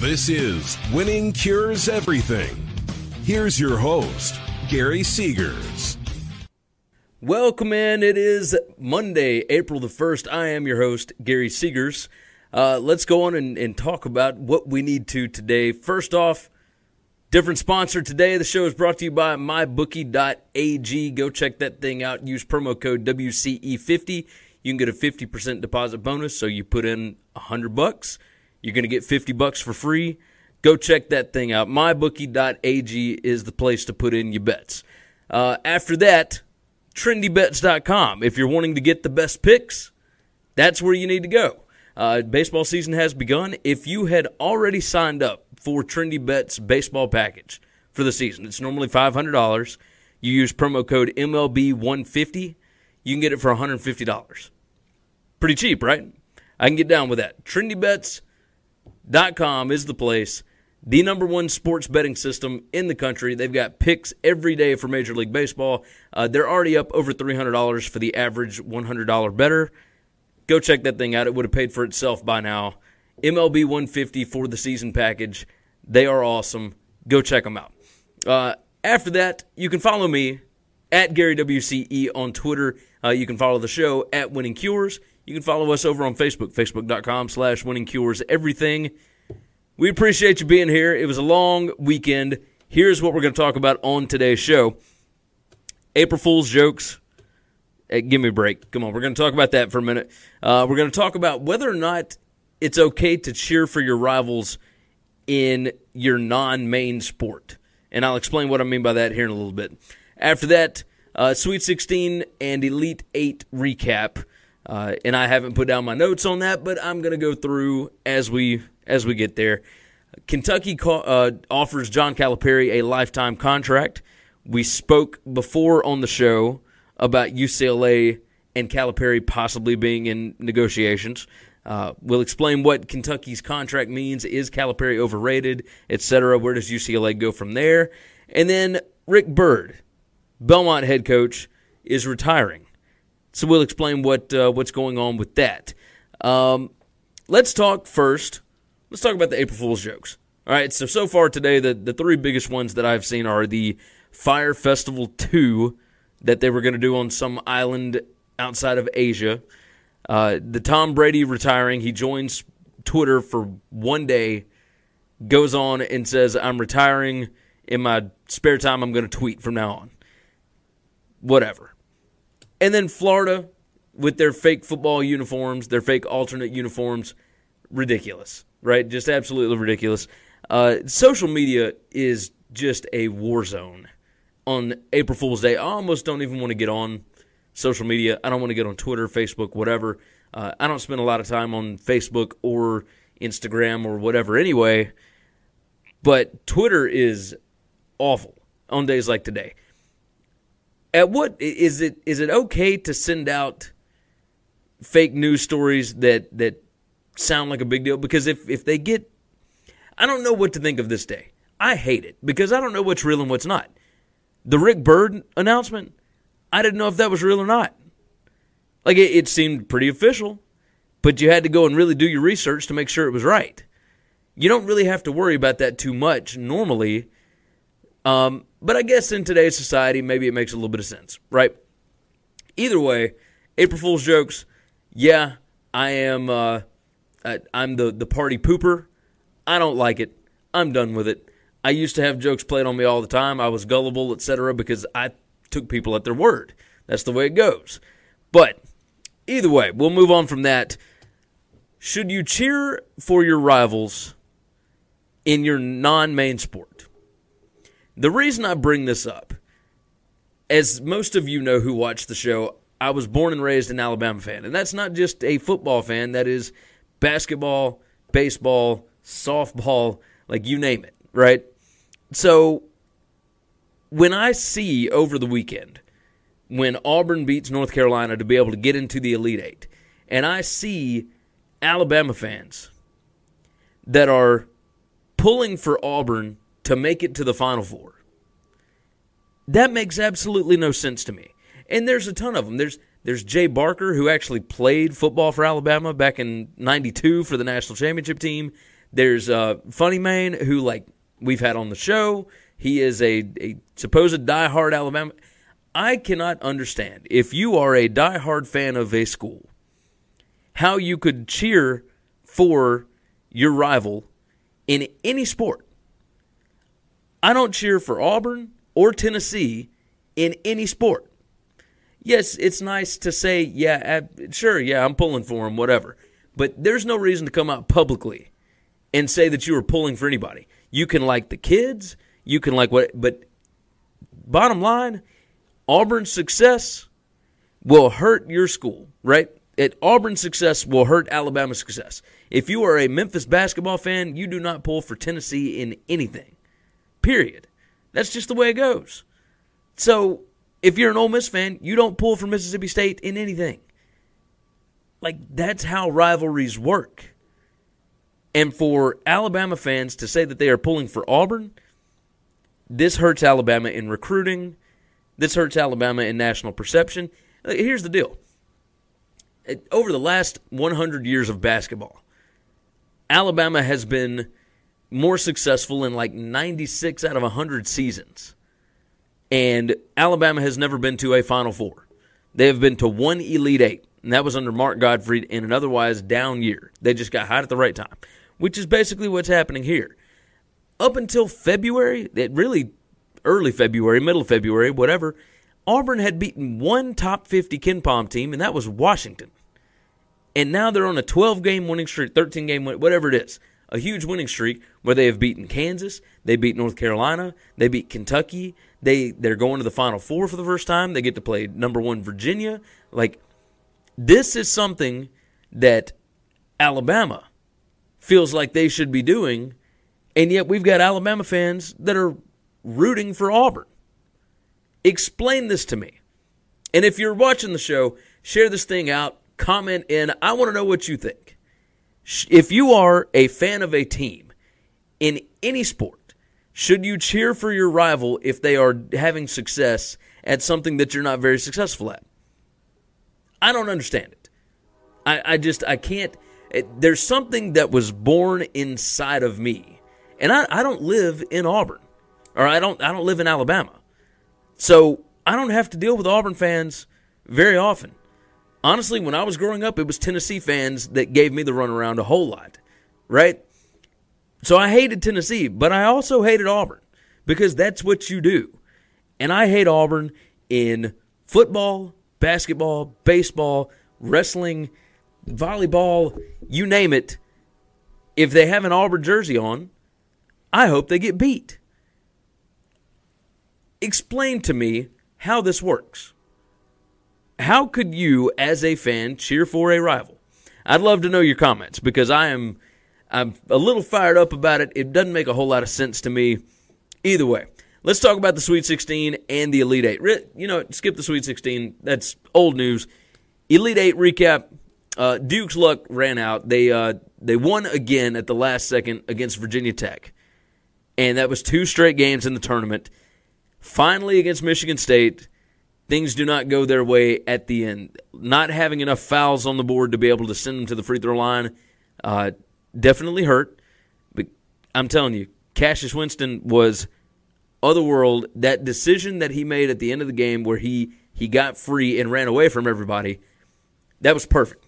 This is Winning Cures Everything. Here's your host, Gary Seegers. Welcome in. It is Monday, April the 1st. I am your host, Gary Seegers. Uh, let's go on and, and talk about what we need to today. First off, different sponsor today. The show is brought to you by mybookie.ag. Go check that thing out. Use promo code WCE50. You can get a 50% deposit bonus. So you put in 100 bucks you're going to get 50 bucks for free. Go check that thing out. MyBookie.ag is the place to put in your bets. Uh, after that, TrendyBets.com. If you're wanting to get the best picks, that's where you need to go. Uh, baseball season has begun. If you had already signed up for Trendy Bets baseball package for the season, it's normally $500. You use promo code MLB150, you can get it for $150. Pretty cheap, right? I can get down with that. Trendy Bets com is the place. The number one sports betting system in the country. They've got picks every day for Major League Baseball. Uh, they're already up over $300 for the average $100 better. Go check that thing out. It would have paid for itself by now. MLB 150 for the season package. They are awesome. Go check them out. Uh, after that, you can follow me at Gary WCE on Twitter. Uh, you can follow the show at Winning Cures. You can follow us over on Facebook, facebook.com slash winning cures everything. We appreciate you being here. It was a long weekend. Here's what we're going to talk about on today's show April Fool's jokes. Hey, give me a break. Come on, we're going to talk about that for a minute. Uh, we're going to talk about whether or not it's okay to cheer for your rivals in your non main sport. And I'll explain what I mean by that here in a little bit. After that, uh, Sweet 16 and Elite 8 recap. Uh, and I haven't put down my notes on that, but I'm going to go through as we as we get there. Kentucky uh, offers John Calipari a lifetime contract. We spoke before on the show about UCLA and Calipari possibly being in negotiations. Uh, we'll explain what Kentucky's contract means. Is Calipari overrated, etc.? Where does UCLA go from there? And then Rick Byrd, Belmont head coach, is retiring. So we'll explain what uh, what's going on with that. Um, let's talk first. Let's talk about the April Fool's jokes. All right. So so far today, the the three biggest ones that I've seen are the Fyre Festival two that they were going to do on some island outside of Asia. Uh, the Tom Brady retiring. He joins Twitter for one day, goes on and says, "I'm retiring. In my spare time, I'm going to tweet from now on." Whatever. And then Florida with their fake football uniforms, their fake alternate uniforms, ridiculous, right? Just absolutely ridiculous. Uh, social media is just a war zone on April Fool's Day. I almost don't even want to get on social media. I don't want to get on Twitter, Facebook, whatever. Uh, I don't spend a lot of time on Facebook or Instagram or whatever anyway. But Twitter is awful on days like today at what is it is it okay to send out fake news stories that that sound like a big deal because if if they get I don't know what to think of this day. I hate it because I don't know what's real and what's not. The Rick Byrd announcement, I didn't know if that was real or not. Like it, it seemed pretty official, but you had to go and really do your research to make sure it was right. You don't really have to worry about that too much normally. Um, but I guess in today's society, maybe it makes a little bit of sense, right? Either way, April Fool's jokes. Yeah, I am. Uh, I, I'm the the party pooper. I don't like it. I'm done with it. I used to have jokes played on me all the time. I was gullible, etc., because I took people at their word. That's the way it goes. But either way, we'll move on from that. Should you cheer for your rivals in your non main sport? The reason I bring this up, as most of you know who watch the show, I was born and raised an Alabama fan. And that's not just a football fan, that is basketball, baseball, softball, like you name it, right? So when I see over the weekend when Auburn beats North Carolina to be able to get into the Elite Eight, and I see Alabama fans that are pulling for Auburn to make it to the Final Four, that makes absolutely no sense to me. And there's a ton of them. There's there's Jay Barker who actually played football for Alabama back in '92 for the national championship team. There's uh, Funny Man who like we've had on the show. He is a, a supposed diehard Alabama. I cannot understand if you are a diehard fan of a school, how you could cheer for your rival in any sport. I don't cheer for Auburn or Tennessee in any sport. Yes, it's nice to say, yeah, sure, yeah, I'm pulling for him, whatever. But there's no reason to come out publicly and say that you are pulling for anybody. You can like the kids, you can like what, but bottom line, Auburn's success will hurt your school, right? It, Auburn's success will hurt Alabama's success. If you are a Memphis basketball fan, you do not pull for Tennessee in anything. Period. That's just the way it goes. So, if you're an Ole Miss fan, you don't pull for Mississippi State in anything. Like that's how rivalries work. And for Alabama fans to say that they are pulling for Auburn, this hurts Alabama in recruiting. This hurts Alabama in national perception. Here's the deal. Over the last 100 years of basketball, Alabama has been more successful in like 96 out of 100 seasons. And Alabama has never been to a Final Four. They have been to one Elite Eight, and that was under Mark Gottfried in an otherwise down year. They just got hot at the right time which is basically what's happening here. Up until February, really early February, middle February, whatever, Auburn had beaten one top 50 KenPom team, and that was Washington. And now they're on a 12 game winning streak, 13 game, win, whatever it is, a huge winning streak where they have beaten Kansas, they beat North Carolina, they beat Kentucky, they they're going to the Final Four for the first time. They get to play number one Virginia. Like this is something that Alabama feels like they should be doing, and yet we've got Alabama fans that are rooting for Auburn. Explain this to me. And if you're watching the show, share this thing out, comment in. I want to know what you think. If you are a fan of a team in any sport, should you cheer for your rival if they are having success at something that you're not very successful at? I don't understand it. I, I just I can't it, there's something that was born inside of me, and I, I don't live in Auburn, or I don't I don't live in Alabama, so I don't have to deal with Auburn fans very often. Honestly, when I was growing up, it was Tennessee fans that gave me the runaround a whole lot, right? So I hated Tennessee, but I also hated Auburn because that's what you do. And I hate Auburn in football, basketball, baseball, wrestling, volleyball, you name it. If they have an Auburn jersey on, I hope they get beat. Explain to me how this works. How could you, as a fan, cheer for a rival? I'd love to know your comments because I am I'm a little fired up about it. It doesn't make a whole lot of sense to me. Either way, let's talk about the Sweet 16 and the Elite Eight. You know, skip the Sweet 16. That's old news. Elite Eight recap. Uh, Duke's luck ran out. They uh, they won again at the last second against Virginia Tech. And that was two straight games in the tournament. Finally, against Michigan State, things do not go their way at the end. Not having enough fouls on the board to be able to send them to the free throw line uh, definitely hurt. But I'm telling you, Cassius Winston was otherworld. That decision that he made at the end of the game where he, he got free and ran away from everybody, that was perfect.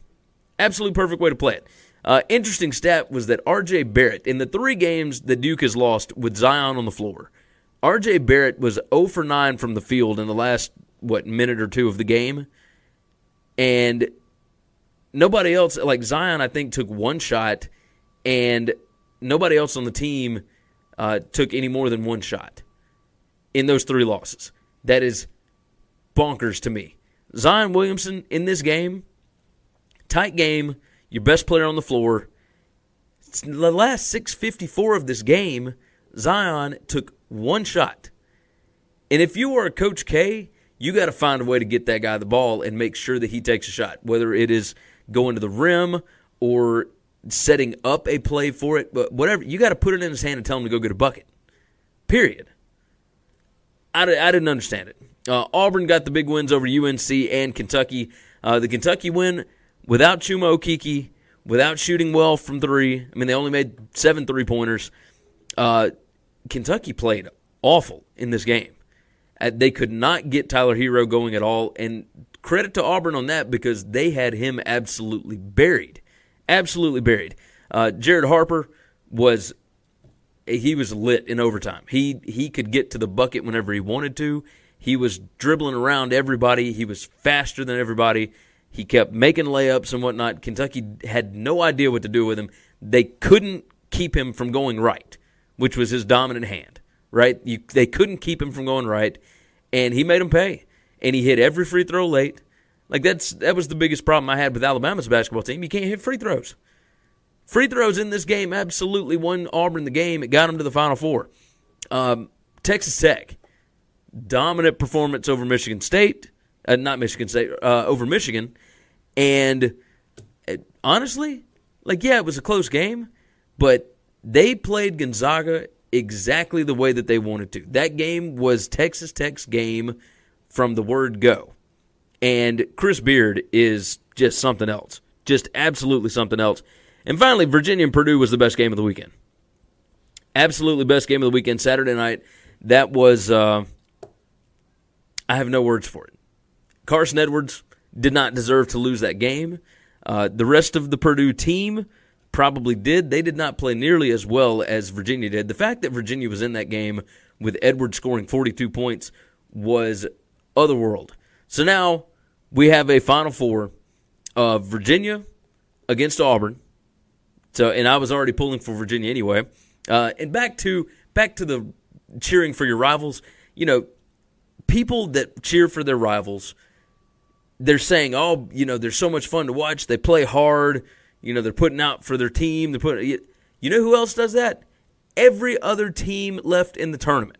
Absolute perfect way to play it. Uh, interesting stat was that R.J. Barrett, in the three games that Duke has lost with Zion on the floor, R.J. Barrett was 0 for 9 from the field in the last, what, minute or two of the game. And nobody else, like Zion, I think, took one shot, and nobody else on the team uh, took any more than one shot in those three losses. That is bonkers to me. Zion Williamson in this game, tight game your best player on the floor. The last 654 of this game, Zion took one shot. And if you are a Coach K, you got to find a way to get that guy the ball and make sure that he takes a shot, whether it is going to the rim or setting up a play for it, but whatever. You got to put it in his hand and tell him to go get a bucket. Period. I, I didn't understand it. Uh, Auburn got the big wins over UNC and Kentucky. Uh, the Kentucky win without Chuma Okeke, without shooting well from three. I mean, they only made seven three pointers. Uh, Kentucky played awful in this game. Uh, they could not get Tyler Herro going at all, and credit to Auburn on that because they had him absolutely buried, absolutely buried. Uh, Jared Harper was he was lit in overtime. He he could get to the bucket whenever he wanted to. He was dribbling around everybody. He was faster than everybody. He kept making layups and whatnot. Kentucky had no idea what to do with him. They couldn't keep him from going right, which was his dominant hand, right? You, they couldn't keep him from going right, and he made them pay. And he hit every free throw late. Like that's that was the biggest problem I had with Alabama's basketball team. You can't hit free throws. Free throws in this game absolutely won Auburn the game. It got them to the Final Four. Um, Texas Tech, dominant performance over Michigan State uh, not Michigan State, uh, over Michigan. And uh, honestly, like, yeah, it was a close game, but they played Gonzaga exactly the way that they wanted to. That game was Texas Tech's game from the word go. And Chris Beard is just something else. Just absolutely something else. And finally, Virginia and Purdue was the best game of the weekend. Absolutely best game of the weekend, Saturday night. That was, uh, I have no words for it. Carson Edwards did not deserve to lose that game. Uh, the rest of the Purdue team probably did. They did not play nearly as well as Virginia did. The fact that Virginia was in that game with Edwards scoring 42 points was otherworld. So now we have a Final Four of Virginia against Auburn. So, and I was already pulling for Virginia anyway. Uh, and back to back to the cheering for your rivals. You know, people that cheer for their rivals they're saying, "Oh, you know, they're so much fun to watch. They play hard. You know, they're putting out for their team. They're putting. You know who else does that? Every other team left in the tournament.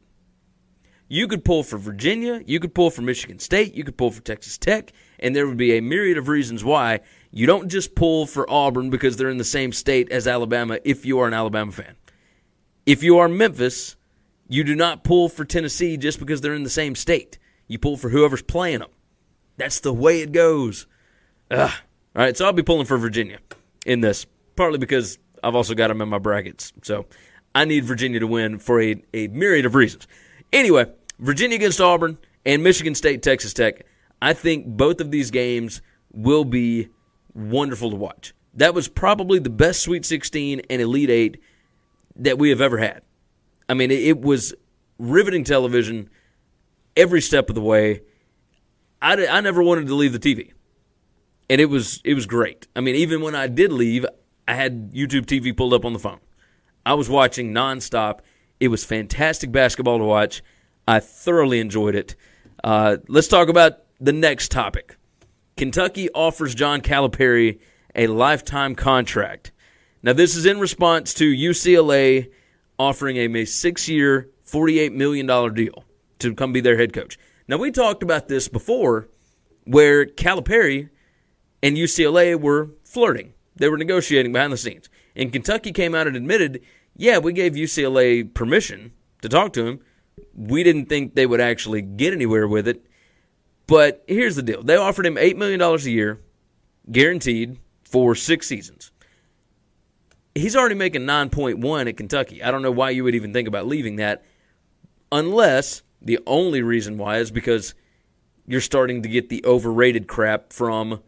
You could pull for Virginia. You could pull for Michigan State. You could pull for Texas Tech, and there would be a myriad of reasons why you don't just pull for Auburn because they're in the same state as Alabama. If you are an Alabama fan, if you are Memphis, you do not pull for Tennessee just because they're in the same state. You pull for whoever's playing them. That's the way it goes. Ugh. All right, so I'll be pulling for Virginia in this, partly because I've also got them in my brackets. So I need Virginia to win for a, a myriad of reasons. Anyway, Virginia against Auburn and Michigan State, Texas Tech. I think both of these games will be wonderful to watch. That was probably the best Sweet 16 and Elite 8 that we have ever had. I mean, it was riveting television every step of the way. I, I never wanted to leave the TV, and it was it was great. I mean, even when I did leave, I had YouTube TV pulled up on the phone. I was watching nonstop. It was fantastic basketball to watch. I thoroughly enjoyed it. Uh, let's talk about the next topic. Kentucky offers John Calipari a lifetime contract. Now, this is in response to UCLA offering him a six year, $48 million deal to come be their head coach. Now, we talked about this before where Calipari and UCLA were flirting. They were negotiating behind the scenes. And Kentucky came out and admitted, yeah, we gave UCLA permission to talk to him. We didn't think they would actually get anywhere with it. But here's the deal they offered him $8 million a year, guaranteed, for six seasons. He's already making 9.1 at Kentucky. I don't know why you would even think about leaving that, unless the only reason why is because you're starting to get the overrated crap from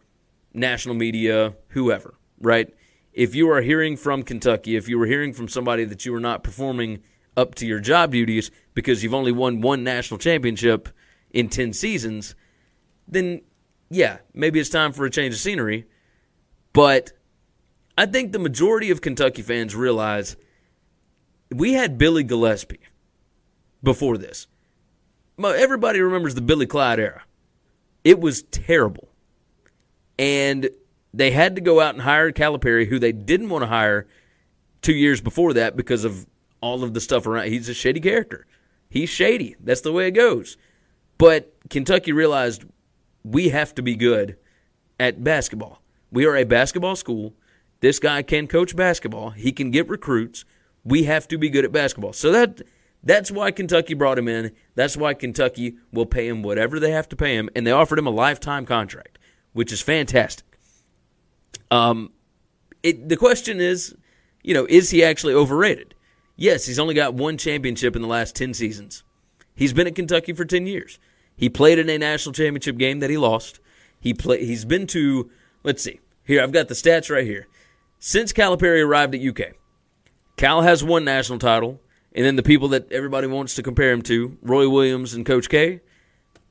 national media, whoever, right? If you are hearing from Kentucky, if you were hearing from somebody that you are not performing up to your job duties because you've only won one national championship in 10 seasons, then yeah, maybe it's time for a change of scenery. But I think the majority of Kentucky fans realize we had Billy Gillispie before this. Everybody remembers the Billy Clyde era. It was terrible. And they had to go out and hire Calipari, who they didn't want to hire two years before that because of all of the stuff around. He's a shady character. He's shady. That's the way it goes. But Kentucky realized we have to be good at basketball. We are a basketball school. This guy can coach basketball. He can get recruits. We have to be good at basketball. So that that's why Kentucky brought him in. That's why Kentucky will pay him whatever they have to pay him, and they offered him a lifetime contract, which is fantastic. Um, it, the question is, you know, is he actually overrated? Yes, he's only got one championship in the last ten seasons. He's been at Kentucky for ten years. He played in a national championship game that he lost. He play, He's been to. Let's see. Here, I've got the stats right here. Since Calipari arrived at UK, Cal has one national title. And then the people that everybody wants to compare him to, Roy Williams and Coach K.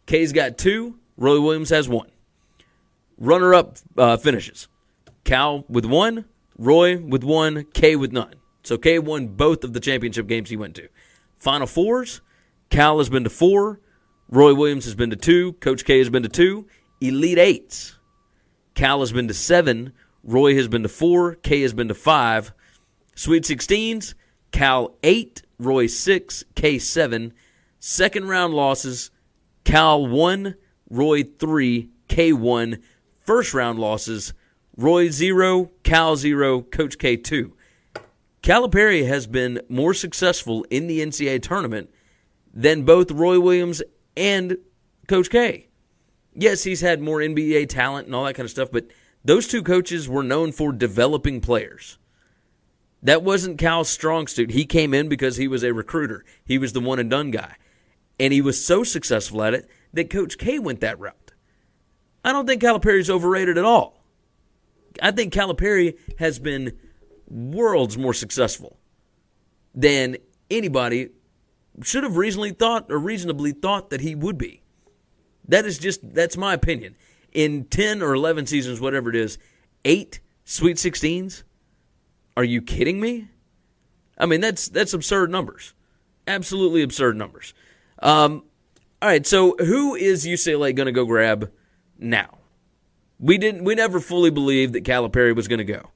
K's got two, Roy Williams has one. Runner up uh, finishes Cal with one, Roy with one, K with none. So K won both of the championship games he went to. Final fours, Cal has been to four, Roy Williams has been to two, Coach K has been to two. Elite eights, Cal has been to seven, Roy has been to four, K has been to five. Sweet 16s, Cal eight, Roy 6, K 7. Second round losses Cal 1, Roy 3, K 1. First round losses Roy 0, Cal 0, Coach K 2. Calipari has been more successful in the NCAA tournament than both Roy Williams and Coach K. Yes, he's had more NBA talent and all that kind of stuff, but those two coaches were known for developing players. That wasn't Cal's strong suit. He came in because he was a recruiter. He was the one and done guy. And he was so successful at it that Coach K went that route. I don't think Calipari's overrated at all. I think Calipari has been worlds more successful than anybody should have reasonably thought or reasonably thought that he would be. That is just that's my opinion. In 10 or 11 seasons whatever it is, 8 Sweet 16s are you kidding me? I mean, that's that's absurd numbers. Absolutely absurd numbers. Um, all right, so who is UCLA going to go grab now? We didn't. We never fully believed that Calipari was going to go.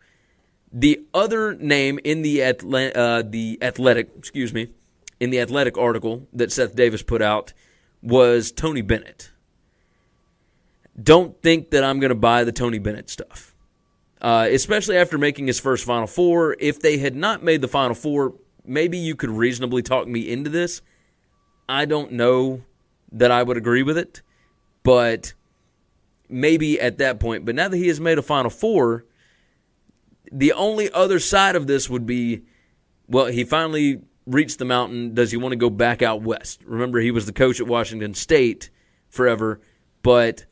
The other name in the uh, the athletic, excuse me, in the athletic article that Seth Davis put out was Tony Bennett. Don't think that I'm going to buy the Tony Bennett stuff uh, especially after making his first Final Four. If they had not made the Final Four, maybe you could reasonably talk me into this. I don't know that I would agree with it, but maybe at that point. But now that he has made a Final Four, the only other side of this would be well, he finally reached the mountain. Does he want to go back out west? Remember, he was the coach at Washington State forever, but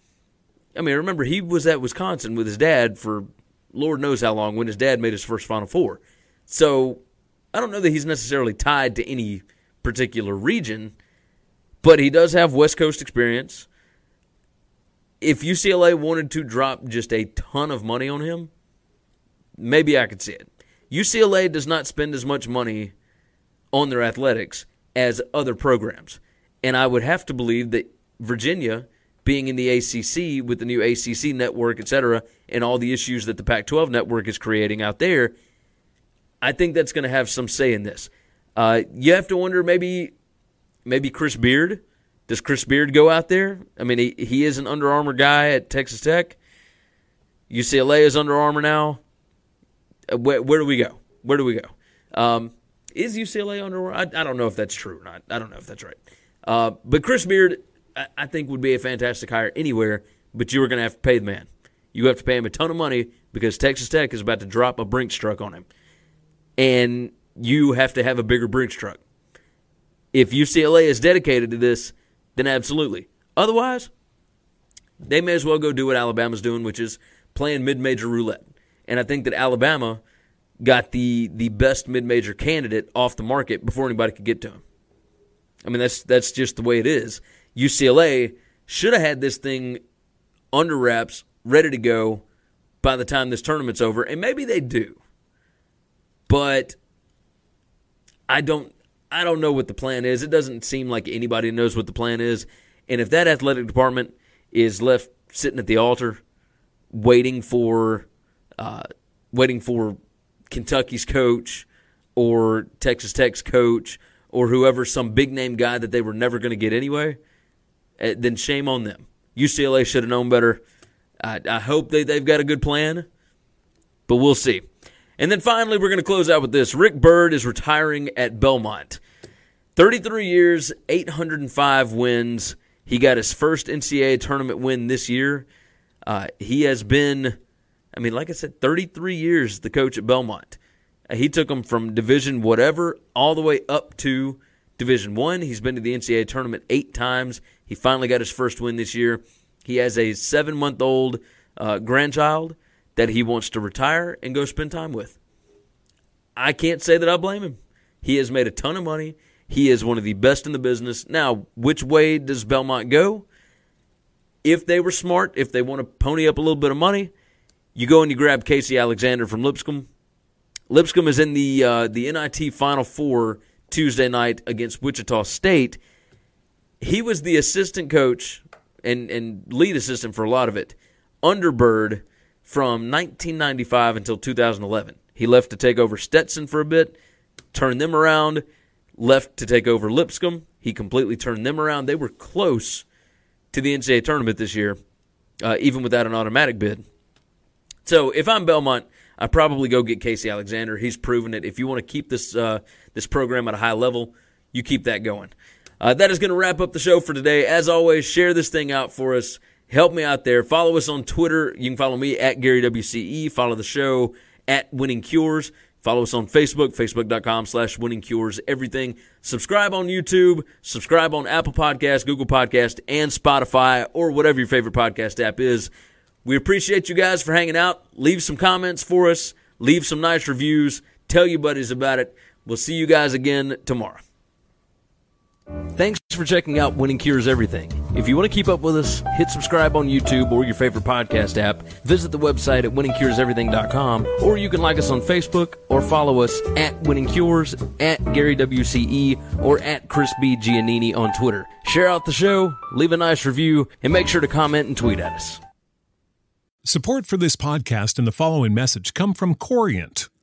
I mean, remember he was at Wisconsin with his dad for Lord knows how long when his dad made his first Final Four. So I don't know that he's necessarily tied to any particular region, but he does have West Coast experience. If UCLA wanted to drop just a ton of money on him, maybe I could see it. UCLA does not spend as much money on their athletics as other programs. And I would have to believe that Virginia being in the ACC with the new ACC network, et cetera, and all the issues that the Pac 12 network is creating out there, I think that's going to have some say in this. Uh, you have to wonder maybe maybe Chris Beard. Does Chris Beard go out there? I mean, he, he is an Under Armour guy at Texas Tech. UCLA is Under Armour now. Uh, where, where do we go? Where do we go? Um, is UCLA under? Armour? I, I don't know if that's true or not. I don't know if that's right. Uh, but Chris Beard, I, I think, would be a fantastic hire anywhere. But you are going to have to pay the man. You have to pay him a ton of money because Texas Tech is about to drop a Brinks truck on him, and you have to have a bigger Brinks truck. If UCLA is dedicated to this, then absolutely. Otherwise, they may as well go do what Alabama's doing, which is playing mid-major roulette. And I think that Alabama got the the best mid-major candidate off the market before anybody could get to him. I mean, that's that's just the way it is. UCLA should have had this thing under wraps, ready to go by the time this tournament's over, and maybe they do. But I don't I don't know what the plan is. It doesn't seem like anybody knows what the plan is. And if that athletic department is left sitting at the altar, waiting for, uh, waiting for Kentucky's coach or Texas Tech's coach or whoever, some big name guy that they were never going to get anyway, eh, then shame on them. UCLA should have known better. I, I hope they, they've got a good plan, but we'll see. And then finally, we're going to close out with this. Rick Byrd is retiring at Belmont. 33 years, 805 wins. He got his first NCAA tournament win this year. Uh, he has been, I mean, like I said, 33 years the coach at Belmont. Uh, he took them from Division whatever all the way up to Division One. He's been to the NCAA tournament eight times. He finally got his first win this year. He has a seven month old uh, grandchild that he wants to retire and go spend time with. I can't say that I blame him. He has made a ton of money. He is one of the best in the business. Now, which way does Belmont go? If they were smart, if they want to pony up a little bit of money, you go and you grab Casey Alexander from Lipscomb. Lipscomb is in the uh, the NIT Final Four Tuesday night against Wichita State. He was the assistant coach and and lead assistant for a lot of it under Byrd from 1995 until 2011. He left to take over Stetson for a bit, turned them around, left to take over Lipscomb. He completely turned them around. They were close to the NCAA tournament this year, uh, even without an automatic bid. So if I'm Belmont, I probably go get Casey Alexander. He's proven it. If you want to keep this uh, this program at a high level, you keep that going. Uh, that is going to wrap up the show for today. As always, share this thing out for us. Help me out there. Follow us on Twitter. You can follow me at Gary WCE. Follow the show at Winning Cures. Follow us on Facebook, facebook.com slash winning cures everything. Subscribe on YouTube, subscribe on Apple Podcast, Google Podcast, and Spotify, or whatever your favorite podcast app is. We appreciate you guys for hanging out. Leave some comments for us. Leave some nice reviews. Tell your buddies about it. We'll see you guys again tomorrow. Thanks for checking out Winning Cures Everything. If you want to keep up with us, hit subscribe on YouTube or your favorite podcast app. Visit the website at winningcureseverything.com, or you can like us on Facebook or follow us at Winning Cures, at Gary WCE, or at Chris B. Giannini on Twitter. Share out the show, leave a nice review, and make sure to comment and tweet at us. Support for this podcast and the following message come from Corient.